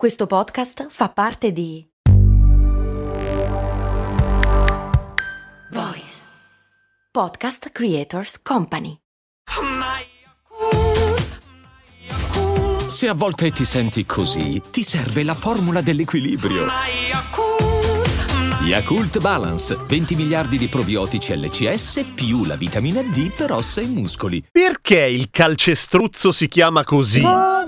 Questo podcast fa parte di Voice Podcast Creators Company. Se a volte ti senti così, ti serve la formula dell'equilibrio. Yakult Balance, 20 miliardi di probiotici LCS più la vitamina D per ossa e muscoli. Perché il calcestruzzo si chiama così? Ma,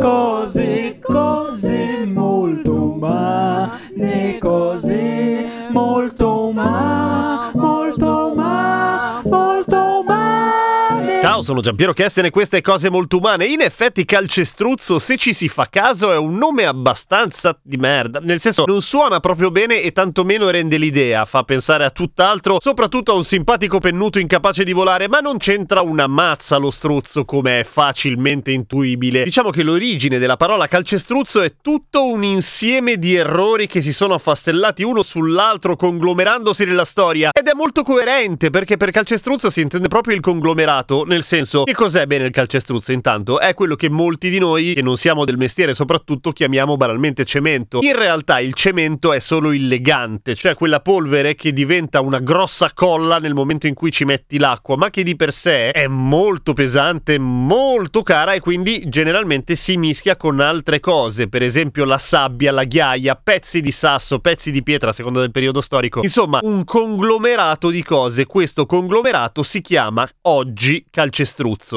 cose, cose molto umane, cose molto sono Giampiero Kesten e queste cose molto umane. In effetti calcestruzzo, se ci si fa caso, è un nome abbastanza di merda. Nel senso, non suona proprio bene e tantomeno rende l'idea. Fa pensare a tutt'altro, soprattutto a un simpatico pennuto incapace di volare, ma non c'entra una mazza lo struzzo come è facilmente intuibile. Diciamo che l'origine della parola calcestruzzo è tutto un insieme di errori che si sono affastellati uno sull'altro, conglomerandosi nella storia. Ed è molto coerente, perché per calcestruzzo si intende proprio il conglomerato, nel senso, che cos'è bene il calcestruzzo intanto? È quello che molti di noi, che non siamo del mestiere soprattutto, chiamiamo banalmente cemento. In realtà il cemento è solo il legante, cioè quella polvere che diventa una grossa colla nel momento in cui ci metti l'acqua, ma che di per sé è molto pesante, molto cara e quindi generalmente si mischia con altre cose, per esempio la sabbia, la ghiaia, pezzi di sasso, pezzi di pietra a seconda del periodo storico. Insomma, un conglomerato di cose. Questo conglomerato si chiama oggi calcestruzzo.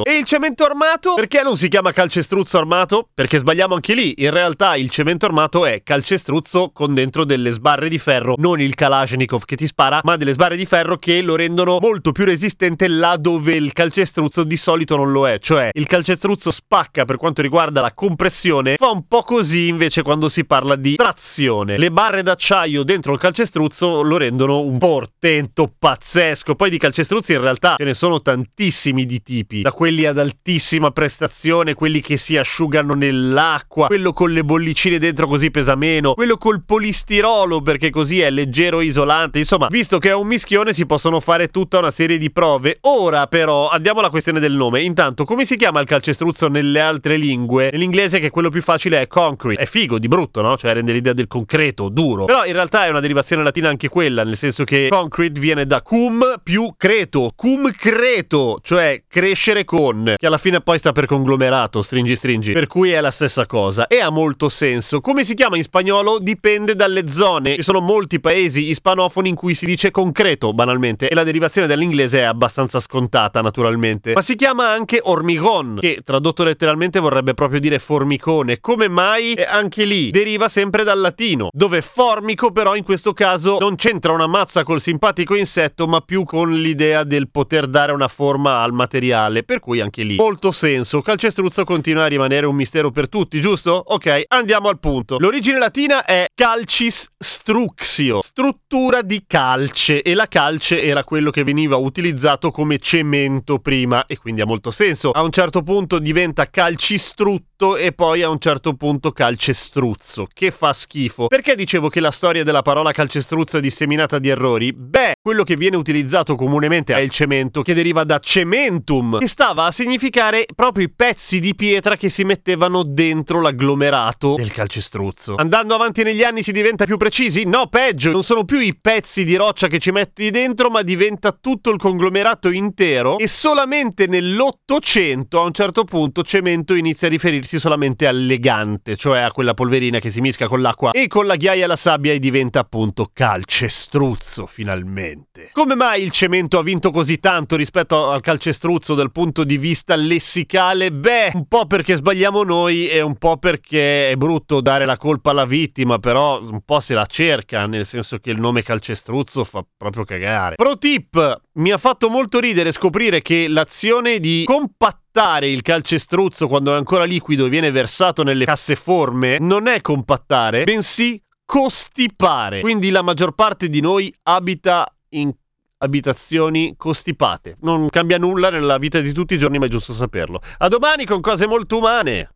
E il cemento armato? Perché non si chiama calcestruzzo armato? Perché sbagliamo anche lì. In realtà il cemento armato è calcestruzzo con dentro delle sbarre di ferro, non il Kalashnikov che ti spara, ma delle sbarre di ferro che lo rendono molto più resistente là dove il calcestruzzo di solito non lo è. Cioè, il calcestruzzo spacca per quanto riguarda la compressione, fa un po' così invece quando si parla di trazione. Le barre d'acciaio dentro il calcestruzzo lo rendono un portento pazzesco. Poi di calcestruzzi in realtà ce ne sono tantissimi di tipi, da quelli ad altissima prestazione, quelli che si asciugano nell'acqua, quello con le bollicine dentro così pesa meno, quello col polistirolo perché così è leggero isolante. Insomma, visto che è un mischione si possono fare tutta una serie di prove. Ora però andiamo alla questione del nome. Intanto, come si chiama il calcestruzzo nelle altre lingue? Nell'inglese che quello più facile è concrete. È figo di brutto, no? Cioè rende l'idea del concreto, duro. Però in realtà è una derivazione latina anche quella, nel senso che concrete viene da cum più creto, cum creto, cioè crescere con, che alla fine poi sta per conglomerato, stringi stringi, per cui è la stessa cosa e ha molto senso. Come si chiama in spagnolo dipende dalle zone, ci sono molti paesi ispanofoni in cui si dice concreto, banalmente, e la derivazione dall'inglese è abbastanza scontata, naturalmente. Ma si chiama anche hormigon, che tradotto letteralmente vorrebbe proprio dire formicone. Come mai? E anche lì deriva sempre dal latino, dove formico però in questo caso non c'entra una mazza col simpatico insetto, ma più con l'idea del poter dare una forma al materiale, per cui anche lì molto senso. Calcestruzzo continua a rimanere un mistero per tutti, giusto? Ok, andiamo al punto. L'origine latina è calcis struxio, struttura di calce, e la calce era quello che veniva utilizzato come cemento prima, e quindi ha molto senso. A un certo punto diventa calcistrutto e poi a un certo punto calcestruzzo, che fa schifo. Perché dicevo che la storia della parola calcestruzzo è disseminata di errori? Beh, quello che viene utilizzato comunemente è il cemento, che deriva da cementum, che stava a significare proprio i pezzi di pietra che si mettevano dentro l'agglomerato del calcestruzzo. Andando avanti negli anni si diventa più precisi? No, peggio, non sono più i pezzi di roccia che ci metti dentro, ma diventa tutto il conglomerato intero e solamente nell'Ottocento a un certo punto cemento inizia a riferirsi solamente al legante, cioè a quella polverina che si misca con l'acqua e con la ghiaia e la sabbia e diventa appunto calcestruzzo finalmente. Come mai il cemento ha vinto così tanto rispetto al calcestruzzo dal punto di vista lessicale? Beh, un po' perché sbagliamo noi e un po' perché è brutto dare la colpa alla vittima, però un po' se la cerca, nel senso che il nome calcestruzzo fa proprio cagare. Pro tip, mi ha fatto molto ridere scoprire che l'azione di compattare il calcestruzzo quando è ancora liquido e viene versato nelle casseforme non è compattare, bensì costipare. Quindi la maggior parte di noi abita in abitazioni costipate. Non cambia nulla nella vita di tutti i giorni, ma è giusto saperlo. A domani con cose molto umane.